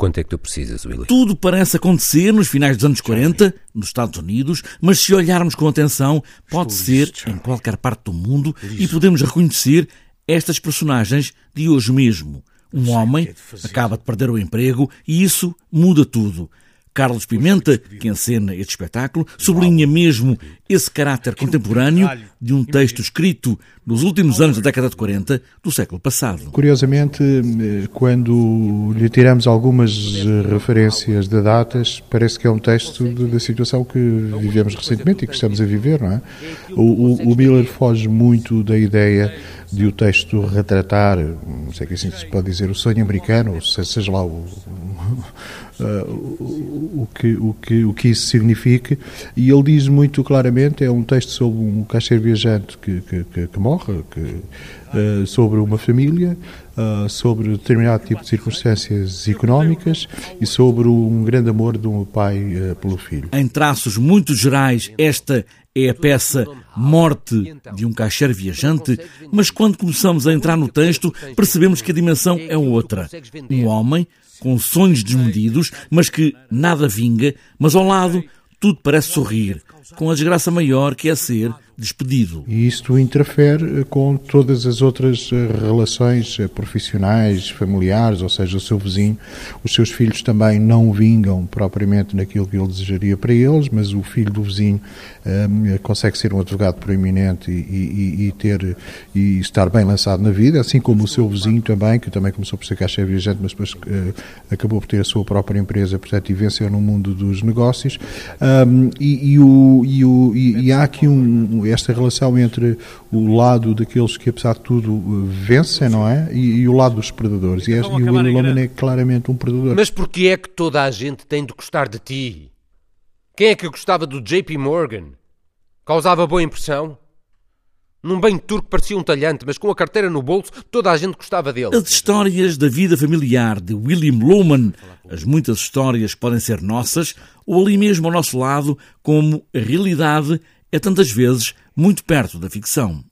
Quanto é que tu precisas, Willy? Tudo parece acontecer nos finais dos anos 40, nos Estados Unidos, mas se olharmos com atenção, pode ser em qualquer parte do mundo e podemos reconhecer estas personagens de hoje mesmo. Um homem acaba de perder o emprego e isso muda tudo. Carlos Pimenta, que encena este espetáculo, sublinha mesmo esse caráter contemporâneo de um texto escrito nos últimos anos da década de 40 do século passado. Curiosamente, quando lhe tiramos algumas eh, referências de datas, parece que é um texto da situação que vivemos recentemente e que estamos a viver, não é? O, o, o Miller foge muito da ideia de o texto retratar, não sei que assim se pode dizer, o sonho americano, ou seja lá o, o, que, o, que, o que isso significa, e ele diz muito claramente, é um texto sobre um caixeiro viajante que, que, que, que morre, que, uh, sobre uma família, uh, sobre determinado tipo de circunstâncias económicas e sobre um grande amor de um pai pelo filho. Em traços muito gerais, esta é a peça Morte de um Caixeiro Viajante, mas quando começamos a entrar no texto, percebemos que a dimensão é outra. Um homem com sonhos desmedidos, mas que nada vinga, mas ao lado tudo parece sorrir, com a desgraça maior que é ser despedido. E isto interfere com todas as outras eh, relações eh, profissionais, familiares, ou seja, o seu vizinho. Os seus filhos também não vingam propriamente naquilo que ele desejaria para eles, mas o filho do vizinho um, consegue ser um advogado proeminente e, e, e, ter e estar bem lançado na vida, assim como o seu vizinho também, que também começou por ser caixa viajante, mas depois uh, acabou por ter a sua própria empresa, portanto, e venceu no mundo dos negócios. Um, e, o, o, e, há aqui um esta relação entre o lado daqueles que, apesar de tudo, vencem, não é? E, e o lado dos predadores. E, este, e o Willy Loman é claramente um predador. Mas porquê é que toda a gente tem de gostar de ti? Quem é que gostava do JP Morgan? Causava boa impressão? Num banho turco parecia um talhante, mas com a carteira no bolso toda a gente gostava dele. As histórias da vida familiar de William Loman, as muitas histórias podem ser nossas ou ali mesmo ao nosso lado, como a realidade é tantas vezes muito perto da ficção.